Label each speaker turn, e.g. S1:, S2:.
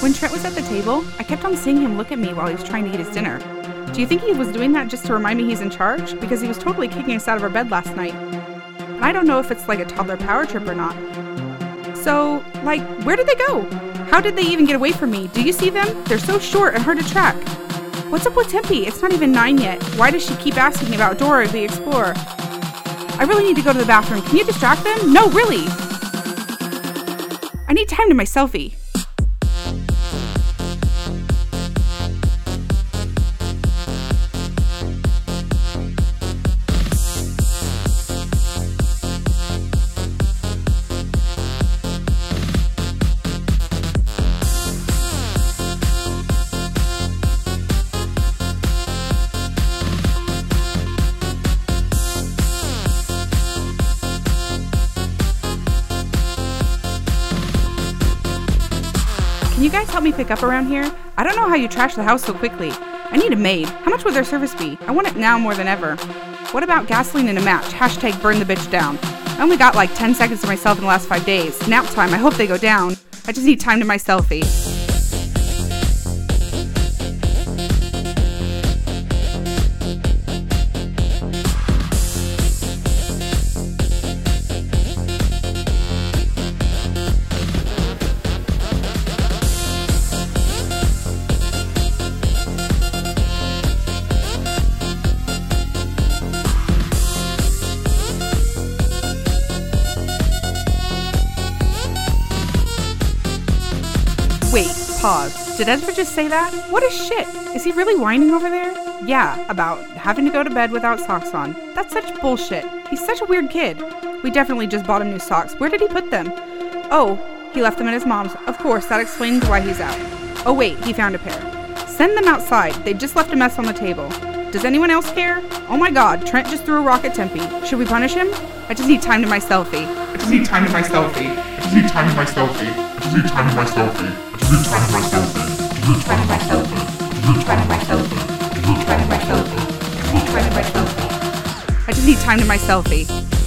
S1: Trent was at the table, I kept on seeing him look at me while he was trying to eat his dinner. Do you think he was doing that just to remind me he's in charge? Because he was totally kicking us out of our bed last night. And I don't know if it's like a toddler power trip or not. So, like, where did they go? How did they even get away from me? Do you see them? They're so short and hard to track. What's up with Tempe? It's not even nine yet. Why does she keep asking me about Dora the Explorer? I really need to go to the bathroom. Can you distract them? No, really. I need time to my selfie. Can you guys help me pick up around here? I don't know how you trash the house so quickly. I need a maid. How much would their service be? I want it now more than ever. What about gasoline in a match? Hashtag burn the bitch down. I only got like 10 seconds to myself in the last five days. Nap time. I hope they go down. I just need time to my selfie. Wait, pause. Did Ezra just say that? What a shit! Is he really whining over there? Yeah, about having to go to bed without socks on. That's such bullshit. He's such a weird kid. We definitely just bought him new socks. Where did he put them? Oh, he left them at his mom's. Of course, that explains why he's out. Oh, wait, he found a pair. Send them outside. They just left a mess on the table. Does anyone else care? Oh my god, Trent just threw a rock at Tempe. Should we punish him? I just need time to my selfie.
S2: I just need time to my selfie. I just need time to my selfie. I just need time to my selfie. I just need time to my selfie.